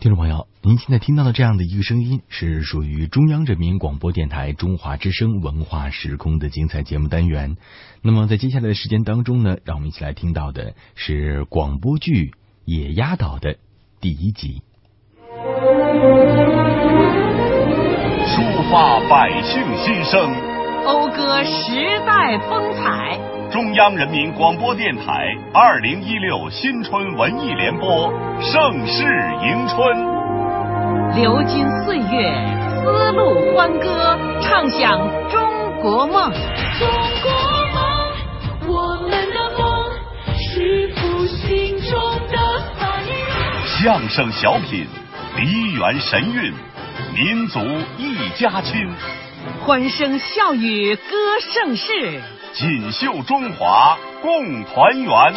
听众朋友，您现在听到的这样的一个声音，是属于中央人民广播电台中华之声文化时空的精彩节目单元。那么在接下来的时间当中呢，让我们一起来听到的是广播剧《野鸭岛》的第一集。抒发百姓心声，讴歌时代风采。中央人民广播电台二零一六新春文艺联播，盛世迎春。流金岁月，丝路欢歌，唱响中国梦。中国梦，我们的梦是复兴中的繁荣。相声小品，梨园神韵，民族一家亲。欢声笑语歌盛世，锦绣中华共团圆。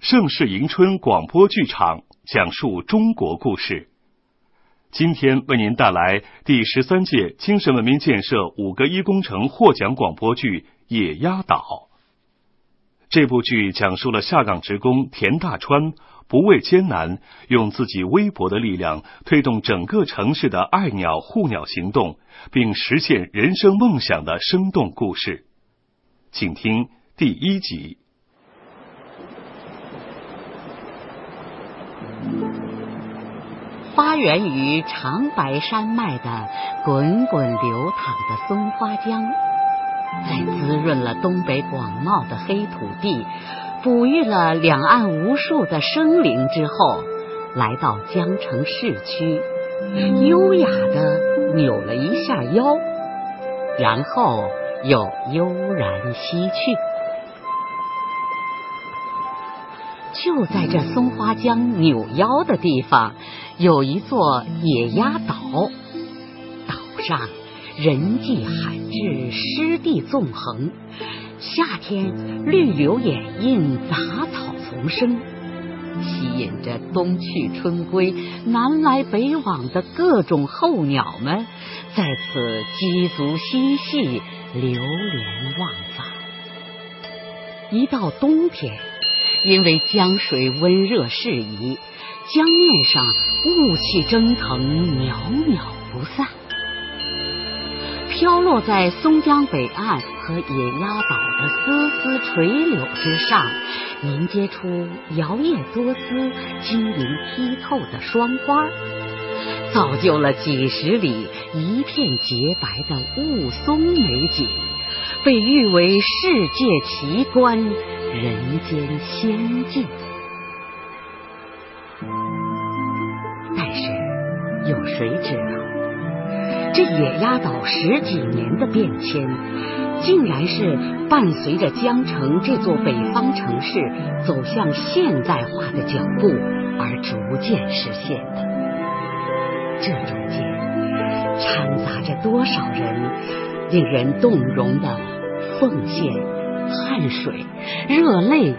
盛世迎春广播剧场讲述中国故事。今天为您带来第十三届精神文明建设五个一工程获奖广播剧《野鸭岛》。这部剧讲述了下岗职工田大川不畏艰难，用自己微薄的力量推动整个城市的爱鸟护鸟行动，并实现人生梦想的生动故事。请听第一集。发源于长白山脉的滚滚流淌的松花江，在滋润了东北广袤的黑土地，哺育了两岸无数的生灵之后，来到江城市区，优雅的扭了一下腰，然后又悠然西去。就在这松花江扭腰的地方，有一座野鸭岛。岛上人迹罕至，湿地纵横。夏天绿柳掩映，杂草丛生，吸引着冬去春归、南来北往的各种候鸟们，在此鸡足嬉戏，流连忘返。一到冬天，因为江水温热适宜，江面上雾气蒸腾，袅袅不散。飘落在松江北岸和野鸭岛的丝丝垂柳之上，凝结出摇曳多姿、晶莹剔透的霜花，造就了几十里一片洁白的雾凇美景，被誉为世界奇观。人间仙境，但是有谁知道，这野鸭岛十几年的变迁，竟然是伴随着江城这座北方城市走向现代化的脚步而逐渐实现的。这中间掺杂着多少人令人动容的奉献、汗水、热泪，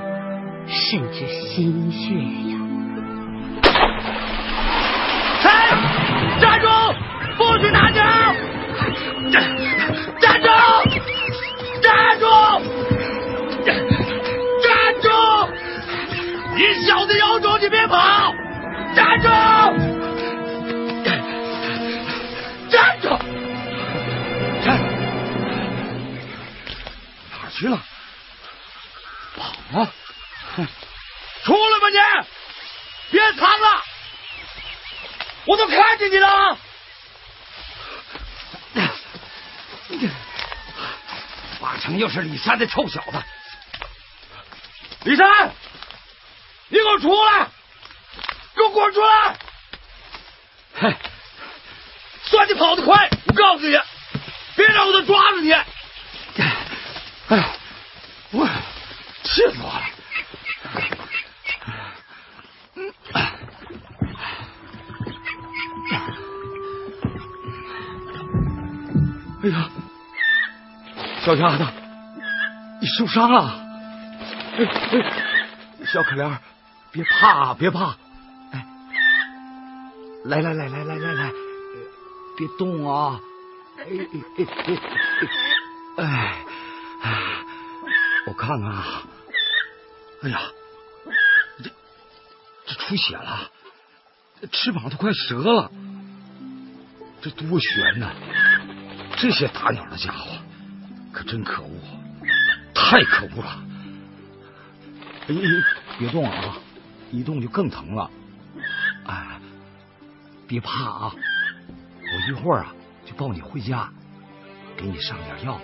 甚至心血呀！都看见你了！八成又是李山的臭小子！李山，你给我出来！给我滚出来！嘿，算你跑得快！我告诉你，别让我再抓住你！哎呀，我气死我了！哎呀，小丫头，你受伤了！哎哎，小可怜，别怕，别怕！哎，来来来来来来来，别动啊！哎哎哎哎哎，我看看啊！哎呀，这这出血了，翅膀都快折了，这多悬呐！这些打鸟的家伙可真可恶，太可恶了！哎，别动啊，一动就更疼了。哎，别怕啊，我一会儿啊就抱你回家，给你上点药，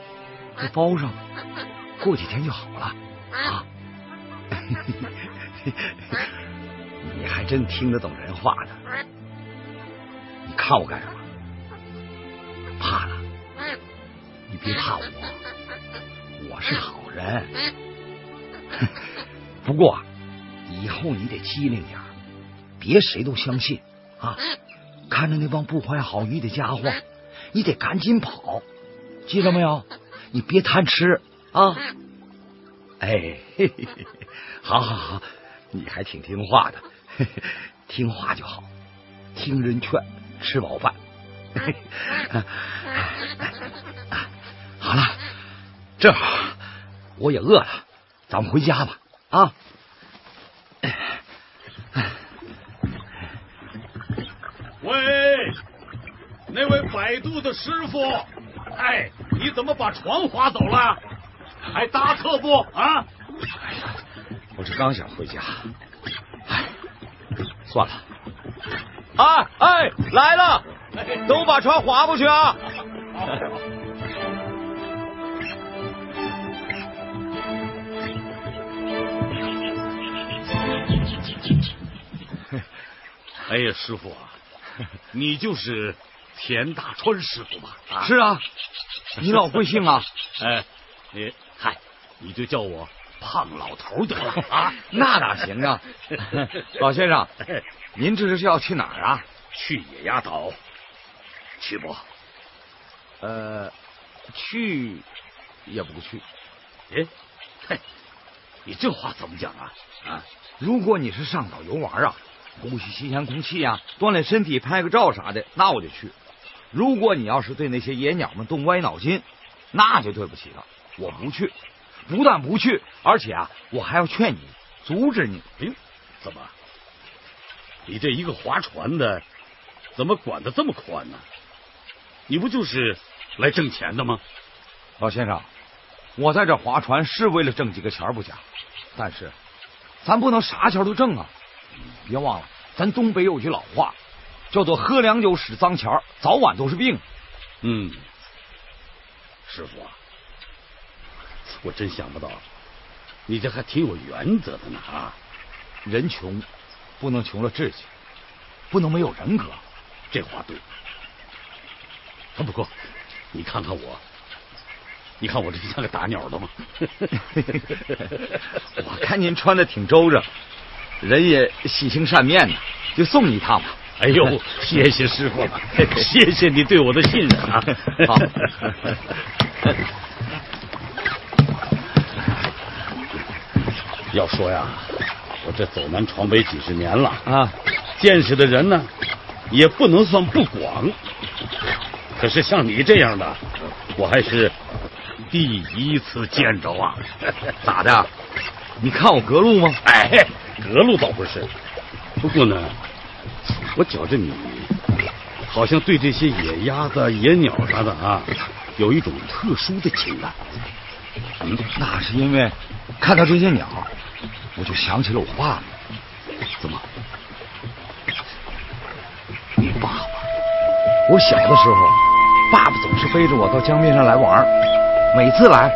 再包上，过几天就好了啊。你还真听得懂人话呢。你看我干什么？怕了？你别怕我，我是好人。不过以后你得机灵点，别谁都相信啊！看着那帮不怀好意的家伙，你得赶紧跑，记着没有？你别贪吃啊！哎，好好好，你还挺听话的，听话就好，听人劝，吃饱饭。嘿 嘿好了，正好我也饿了，咱们回家吧。啊，喂，那位摆渡的师傅，哎，你怎么把船划走了？还搭客不？啊？哎呀我这刚想回家，哎，算了。哎哎，来了，都把船划过去啊！哎呀，师傅啊，你就是田大川师傅吧？啊，是啊，你老贵姓啊？哎，你嗨，你就叫我胖老头得了 啊。那哪行啊？老先生，您这是要去哪儿啊？去野鸭岛，去不？呃，去也不去。哎，嘿，你这话怎么讲啊？啊，如果你是上岛游玩啊，呼吸新鲜空气呀、锻炼身体、拍个照啥的，那我就去。如果你要是对那些野鸟们动歪脑筋，那就对不起了，我不去。不但不去，而且啊，我还要劝你，阻止你。哎呦，怎么？你这一个划船的，怎么管的这么宽呢？你不就是来挣钱的吗？老先生，我在这划船是为了挣几个钱不假，但是咱不能啥钱都挣啊！别忘了，咱东北有句老话，叫做“喝凉酒使脏钱儿，早晚都是病”。嗯，师傅啊，我真想不到，你这还挺有原则的呢啊！人穷不能穷了志气，不能没有人格。这话对。啊，不过你看看我，你看我这像个打鸟的吗？我看您穿的挺周正，人也喜庆善面呢，就送你一趟吧。哎呦，谢谢师傅，谢谢你对我的信任啊！好。要说呀，我这走南闯北几十年了啊，见识的人呢，也不能算不广。可是像你这样的，我还是第一次见着啊！咋的？你看我隔路吗？哎，隔路倒不是，不过呢，我觉着你好像对这些野鸭子、野鸟啥的啊，有一种特殊的情感。嗯，那是因为看到这些鸟，我就想起了我爸爸。怎么？你爸爸？我小的时候，爸爸总是背着我到江边上来玩每次来，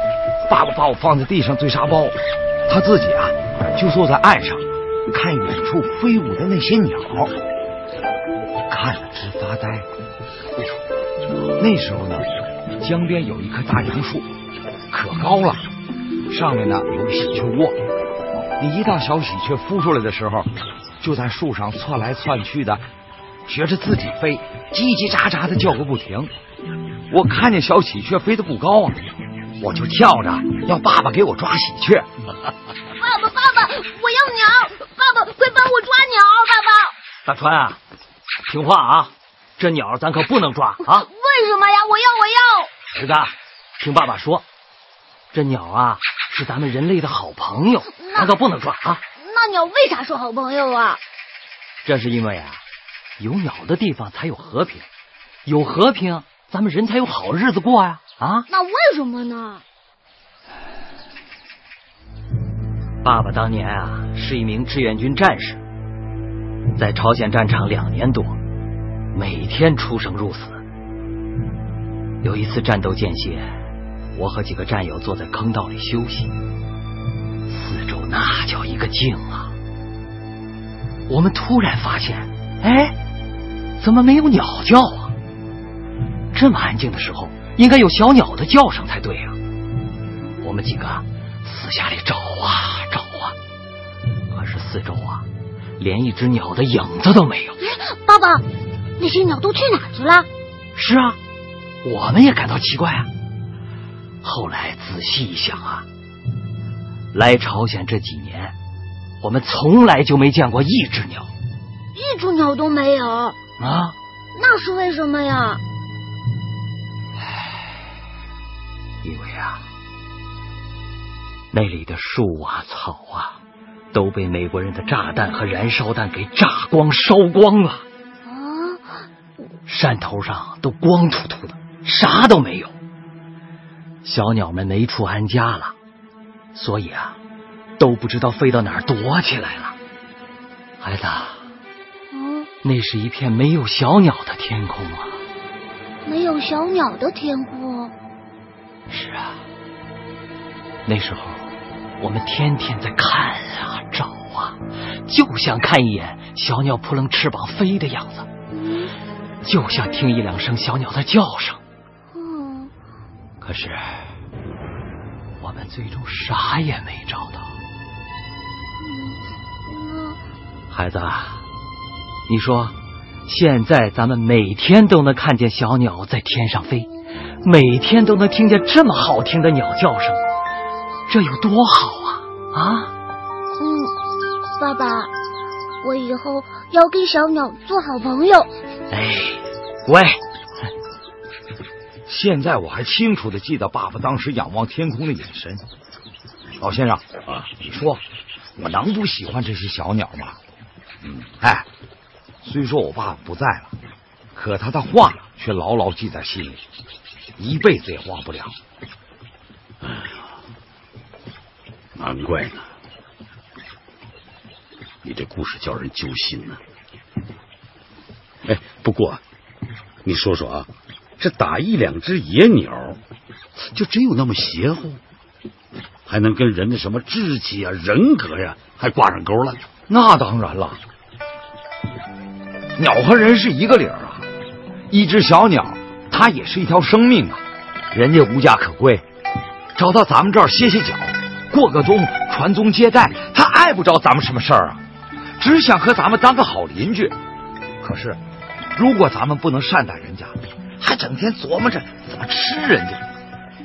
爸爸把我放在地上堆沙包，他自己啊就坐在岸上看远处飞舞的那些鸟，看了直发呆。那时候呢，江边有一棵大杨树，可高了，上面呢有个喜鹊窝。你一到小喜鹊孵出来的时候，就在树上窜来窜去的，学着自己飞，叽叽喳喳的叫个不停。我看见小喜鹊飞得不高啊，我就跳着要爸爸给我抓喜鹊。爸爸，爸爸，我要鸟！爸爸，快帮我抓鸟！爸爸，大川啊，听话啊，这鸟咱可不能抓啊！为什么呀？我要，我要！儿子，听爸爸说，这鸟啊是咱们人类的好朋友，咱可不能抓啊！那鸟为啥是好朋友啊？这是因为啊，有鸟的地方才有和平，有和平，咱们人才有好日子过呀！啊，那为什么呢？爸爸当年啊是一名志愿军战士，在朝鲜战场两年多，每天出生入死。有一次战斗间歇，我和几个战友坐在坑道里休息，四周那叫一个静啊！我们突然发现，哎，怎么没有鸟叫啊？这么安静的时候，应该有小鸟的叫声才对啊！我们几个四下里找啊找啊，可是四周啊，连一只鸟的影子都没有。爸爸，那些鸟都去哪儿去了？是啊，我们也感到奇怪啊。后来仔细一想啊，来朝鲜这几年，我们从来就没见过一只鸟一只鸟都没有，啊。那是为什么呀？因为啊，那里的树啊、草啊，都被美国人的炸弹和燃烧弹给炸光、烧光了。啊，山头上都光秃秃的，啥都没有。小鸟们没处安家了，所以啊，都不知道飞到哪儿躲起来了。孩子，嗯，那是一片没有小鸟的天空啊！没有小鸟的天空。是啊，那时候我们天天在看啊找啊，就想看一眼小鸟扑棱翅膀飞的样子，就想听一两声小鸟的叫声。嗯，可是我们最终啥也没找到。嗯孩子啊，你说现在咱们每天都能看见小鸟在天上飞，每天都能听见这么好听的鸟叫声，这有多好啊！啊，嗯，爸爸，我以后要跟小鸟做好朋友。哎，乖，现在我还清楚的记得爸爸当时仰望天空的眼神。老先生啊，你说我能不喜欢这些小鸟吗？嗯，哎，虽说我爸爸不在了，可他的话却牢牢记在心里，一辈子也忘不了。难怪呢，你这故事叫人揪心呢。哎，不过你说说啊，这打一两只野鸟，就真有那么邪乎？还能跟人的什么志气啊、人格呀、还挂上钩了？那当然了，鸟和人是一个理儿啊。一只小鸟，它也是一条生命啊，人家无家可归，找到咱们这儿歇歇脚，过个冬，传宗接代，他碍不着咱们什么事儿啊，只想和咱们当个好邻居。可是，如果咱们不能善待人家，还整天琢磨着怎么吃人家，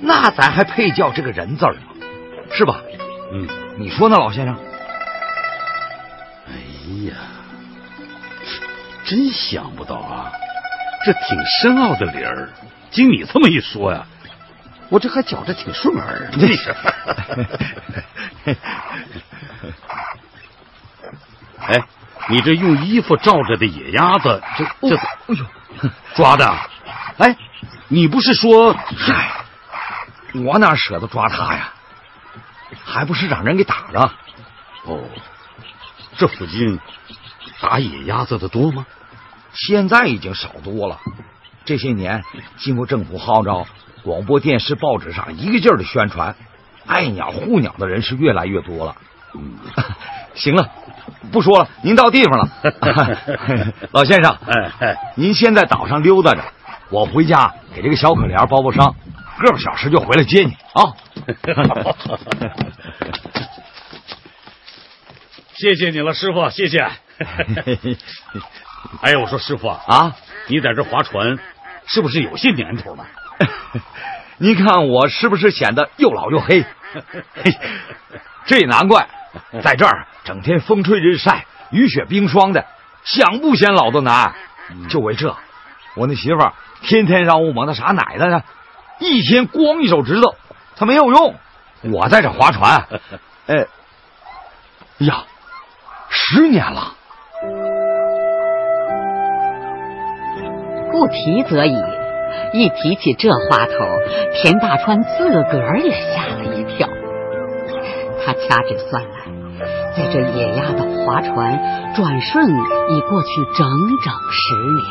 那咱还配叫这个人字儿吗？是吧？嗯，你说呢，老先生？哎呀，真想不到啊，这挺深奥的理儿，经你这么一说呀，我这还觉着挺顺耳。这是。哎，你这用衣服罩着的野鸭子，这这，哎呦，抓的？哎，你不是说？嗨，我哪舍得抓它呀？还不是让人给打了。哦，这附近打野鸭子的多吗？现在已经少多了。这些年，经过政府号召，广播电视、报纸上一个劲儿的宣传，爱鸟护鸟的人是越来越多了。嗯，行了，不说了，您到地方了。老先生，您先在岛上溜达着，我回家给这个小可怜包包伤，个把小时就回来接你啊。谢谢你了，师傅，谢谢。哎呀，我说师傅啊，啊，你在这划船，是不是有些年头了？您看我是不是显得又老又黑？这也难怪在这儿整天风吹日晒雨雪冰霜的想不显老都难。就为这我那媳妇儿天天让我抹那啥奶奶呢一天光一手指头她没有用。我在这划船 哎呀十年了。不提则已。一提起这话头，田大川自个儿也吓了一跳。他掐指算来，在这野鸭岛划船，转瞬已过去整整十年。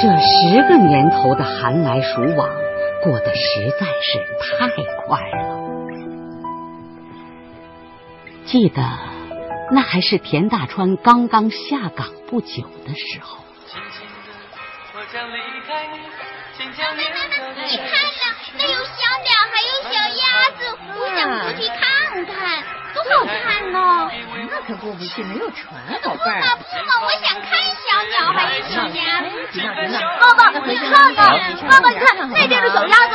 这十个年头的寒来暑往，过得实在是太快了。记得那还是田大川刚刚下岗不久的时候。呢！那可过不去，没有船，宝贝儿。不嘛不嘛，我想看小鸟，还有小鸭子。爸爸，你看看，爸爸，你看那边的小鸭子，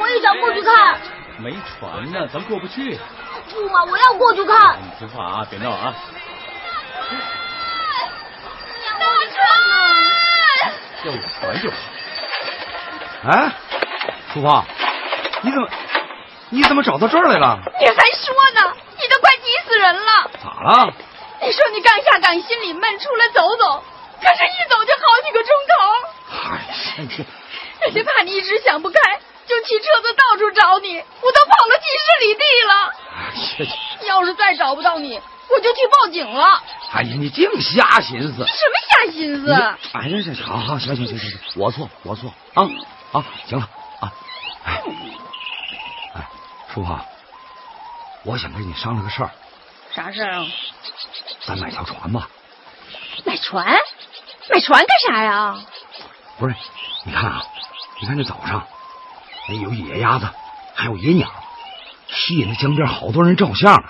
我也想过去看。没船呢，咱过不去。不嘛，我要过去看。你听话啊，别闹啊。大船，要有船就好。哎，淑芳，你怎么你怎么找到这儿来了？你还说呢？你都快急死人了！咋了？你说你刚下岗，心里闷，出来走走，可是一走就好几个钟头。哎呀，人家怕你一时想不开，就骑车子到处找你，我都跑了几十里地了。哎呀，要是再找不到你，我就去报警了。哎呀，你净瞎寻思！你什么瞎心思？哎呀，这好好行行行行行，我错我错啊。啊，行了啊，哎，哎，淑华，我想跟你商量个事儿。啥事儿啊？咱买条船吧。买船？买船干啥呀？不是，你看啊，你看这岛上，那有野鸭子，还有野鸟，吸引了江边好多人照相，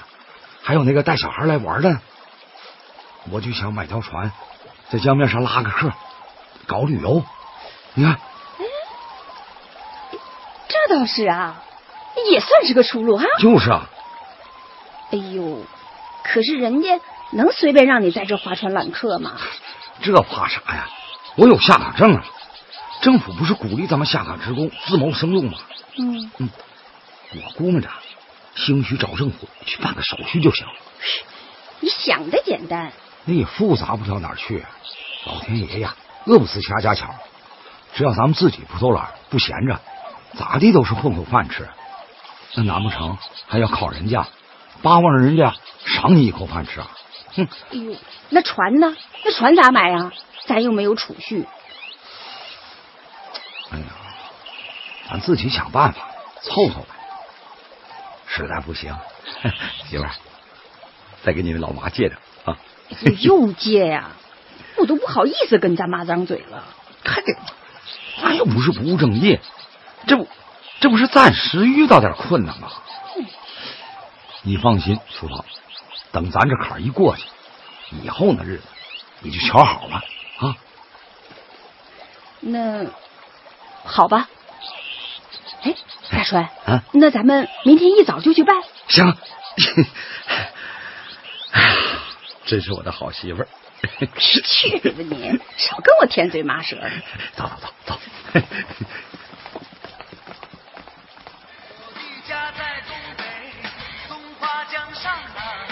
还有那个带小孩来玩的。我就想买条船，在江面上拉个客，搞旅游。你看。这倒是啊，也算是个出路哈。就是啊。哎呦，可是人家能随便让你在这划船揽客吗？这怕啥呀？我有下岗证啊。政府不是鼓励咱们下岗职工自谋生用吗？嗯嗯，我估摸着，兴许找政府去办个手续就行了。你想的简单，那也复杂不到哪儿去。老天爷呀，饿不死瞎家巧。只要咱们自己不偷懒，不闲着。咋地都是混口饭吃，那难不成还要靠人家，巴望着人家赏你一口饭吃啊？哼！哎呦，那船呢？那船咋买呀？咱又没有储蓄。哎呀，咱自己想办法凑凑呗。实在不行，媳妇儿，再给你们老妈借点啊。又借呀？我都不好意思跟咱妈张嘴了。看这，咱又不是不务正业。这不，这不是暂时遇到点困难吗？你放心，淑芳，等咱这坎儿一过去，以后那日子你就瞧好了啊。那好吧。哎，大川，啊，那咱们明天一早就去办。行。真是我的好媳妇儿。去吧你，少跟我甜嘴麻舌。走走走走。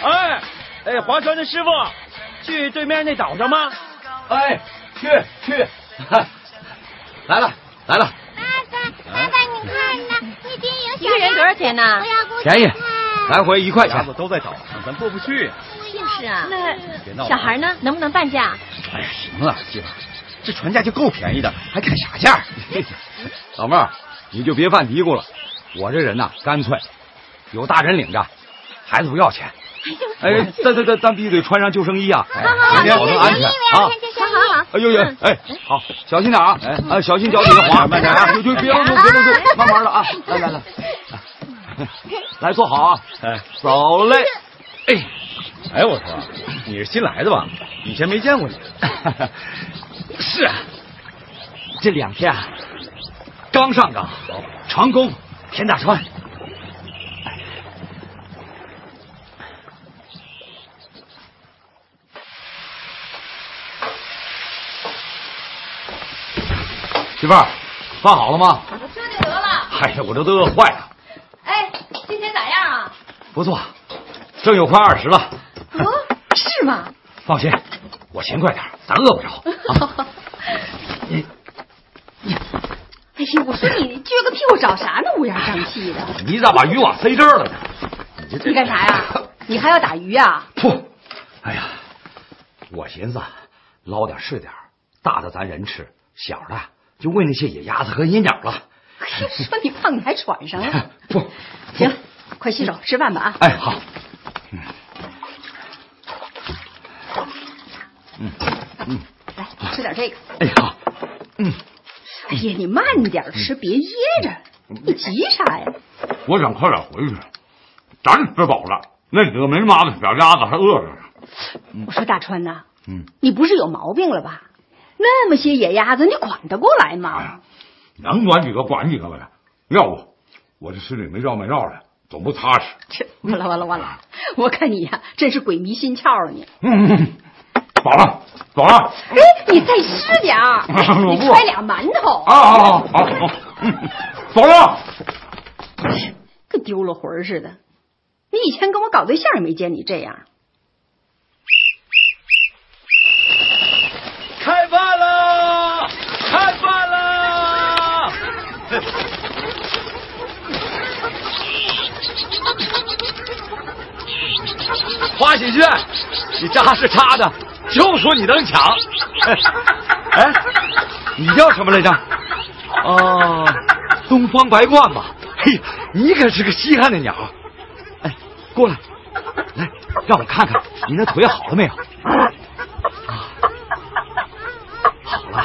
哎哎，划船的师傅，去对面那岛上吗？哎，去去，来了来了。爸爸，爸爸，你看呢，那边有一个人多少钱呢？便宜，来回一块钱。都在岛上，咱过不去。就是啊，那小孩呢？能不能半价？哎呀，行了，媳妇，这船价就够便宜的，还砍啥价？老妹儿，你就别犯嘀咕了，我这人呐，干脆，有大人领着。孩子不要钱，哎，咱咱咱咱必须得穿上救生衣啊，明天保证安全啊！好好好，哎呦呦，哎，好，小心点啊，哎，小心脚底下滑，慢点啊，别动别动动，慢慢的啊，来来来，来 坐好啊，哎，走嘞，哎，哎，我说你是新来的吧？以前没见过你，是啊，这两天啊，刚上岗，船工田大川。媳妇儿，饭好了吗？我吃就得了。哎呀，我这都饿坏了。哎，今天咋样啊？不错，挣有快二十了。哦，是吗？放心，我勤快点，咱饿不着。你 你哎呀，我说你撅个屁股找啥呢？乌烟瘴气的。你咋把渔网塞这儿了呢？你干啥呀？你还要打鱼啊？不，哎呀，我寻思捞点是点，大的咱人吃，小的就喂那些野鸭子和野鸟了。说你胖，你还喘上了？不，行，快洗手吃饭吧啊！哎，好。嗯嗯，来吃点这个。哎，好。嗯。哎呀，你慢点吃，别噎着。你急啥呀？我想快点回去，咱吃饱了，那几个没妈的小鸭子还饿着呢。我说大川呐，嗯，你不是有毛病了吧？那么些野鸭子，你管得过来吗？能管几个管几个呗。要不我这心里没绕没绕的，总不踏实。这，完了完了完了！我看你呀，真是鬼迷心窍了你。嗯嗯，饱了，走了。哎，你再吃点儿，你揣俩馒头。啊好好好好，嗯，走了。跟丢了魂似的。你以前跟我搞对象也没见你这样。开饭了！开饭了！花喜鹊，你扎是扎的，就说你能抢。哎，哎你叫什么来着？哦，东方白鹳吧。嘿，你可是个稀罕的鸟。哎，过来，来，让我看看你那腿好了没有？好了，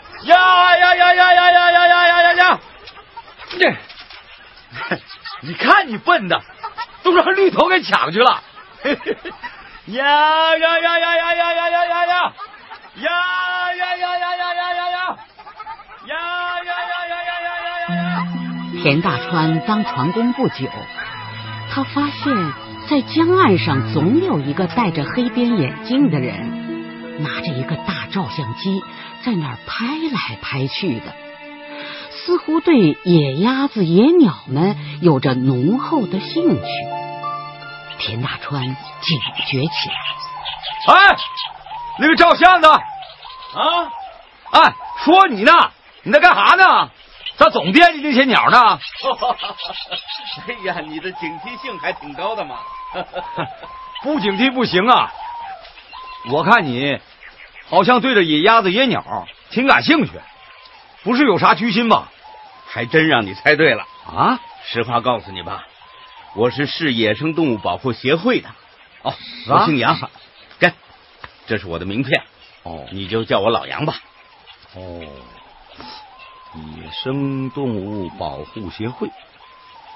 呀！呀呀呀呀呀呀呀呀呀呀。你看你笨的，都让绿头给抢去了。呀呀呀呀呀呀呀呀呀呀！呀呀呀呀呀呀呀呀呀！呀呀呀呀呀呀呀呀！田大川当船工不久，他发现，在江岸上总有一个戴着黑边眼镜的人，拿着一个大照相机在那儿拍来拍去的。似乎对野鸭子、野鸟们有着浓厚的兴趣，田大川警觉起来。哎，那个照相的啊，哎，说你呢，你在干啥呢？咋总惦记这些鸟呢？哎呀，你的警惕性还挺高的嘛。不警惕不行啊！我看你好像对着野鸭子、野鸟挺感兴趣。不是有啥居心吧？还真让你猜对了啊！实话告诉你吧，我是市野生动物保护协会的。哦，我姓杨，给，这是我的名片。哦，你就叫我老杨吧。哦，野生动物保护协会，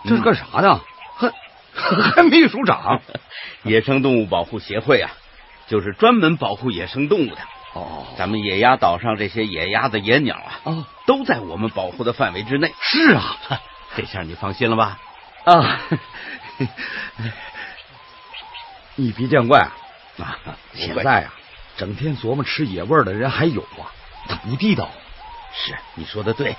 这是干啥的？还 还秘书长？野生动物保护协会啊，就是专门保护野生动物的。哦，咱们野鸭岛上这些野鸭子、野鸟啊，哦，都在我们保护的范围之内。是啊，这下你放心了吧？啊，你别见怪啊！现在啊，整天琢磨吃野味的人还有啊，他不地道。是，你说的对。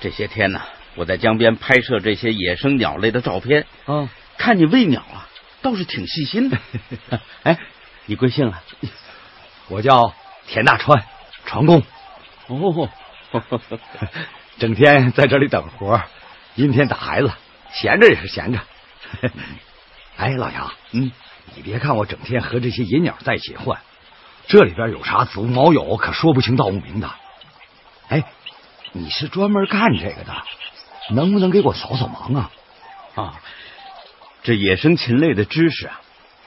这些天呢，我在江边拍摄这些野生鸟类的照片啊，看你喂鸟啊，倒是挺细心的。哎，你贵姓啊？我叫田大川，船工。哦，整天在这里等活，阴天打孩子，闲着也是闲着。哎，老杨，嗯，你别看我整天和这些野鸟在一起混，这里边有啥子无毛有，可说不清道不明的。哎，你是专门干这个的，能不能给我扫扫盲啊？啊，这野生禽类的知识啊，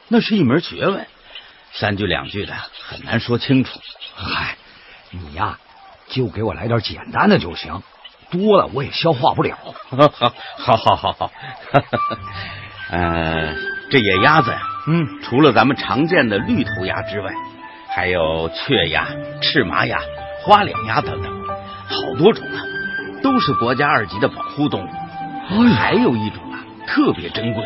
那是一门学问。三句两句的很难说清楚。嗨，你呀，就给我来点简单的就行，多了我也消化不了。好，好，好，好。呃，这野鸭子呀，嗯，除了咱们常见的绿头鸭之外，还有雀鸭、赤麻鸭、花脸鸭等等，好多种啊，都是国家二级的保护动物。还有一种啊，特别珍贵，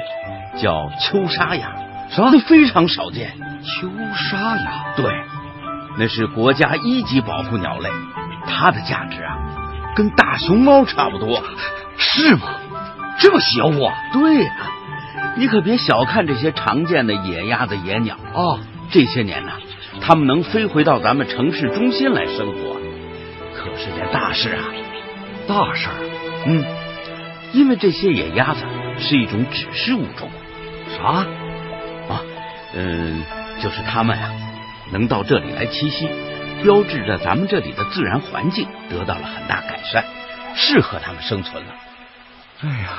叫秋沙鸭，啥？那非常少见。秋沙鸭，对，那是国家一级保护鸟类，它的价值啊，跟大熊猫差不多。是吗？这么邪乎啊？对呀、你可别小看这些常见的野鸭子、野鸟哦。这些年呢，它们能飞回到咱们城市中心来生活，可是件大事啊！大事儿？嗯，因为这些野鸭子是一种指示物种。啥？啊，嗯，就是他们呀、能到这里来栖息，标志着咱们这里的自然环境得到了很大改善，适合他们生存了。哎呀，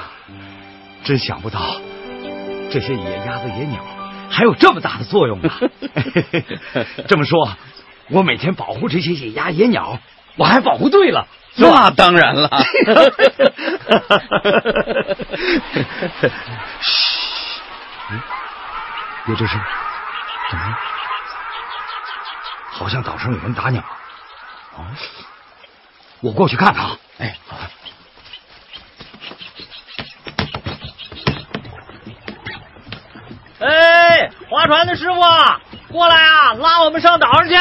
真想不到这些野鸭子、野鸟还有这么大的作用啊！这么说，我每天保护这些野鸭、野鸟，我还保护对了，那当然了。嘘，嗯，别吱声，好像岛上有人打鸟。哦，我过去看看。哎，好。哎，划船的师傅，过来啊，拉我们上岛上去。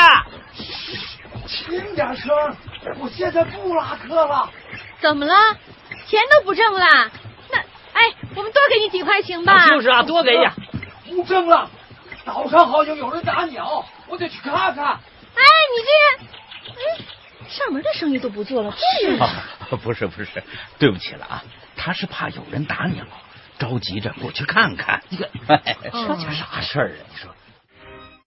轻点声，我现在不拉客了。怎么了？钱都不挣了？那哎，我们多给你几块行吧？就是啊，多给点。不挣了，岛上好像有人打鸟，我得去看看。哎，你这人，哎，上门的生意都不做了，这人、啊。不是不是，对不起了啊，他是怕有人打鸟，着急着过去看看。你看，说起啥事儿啊？你说。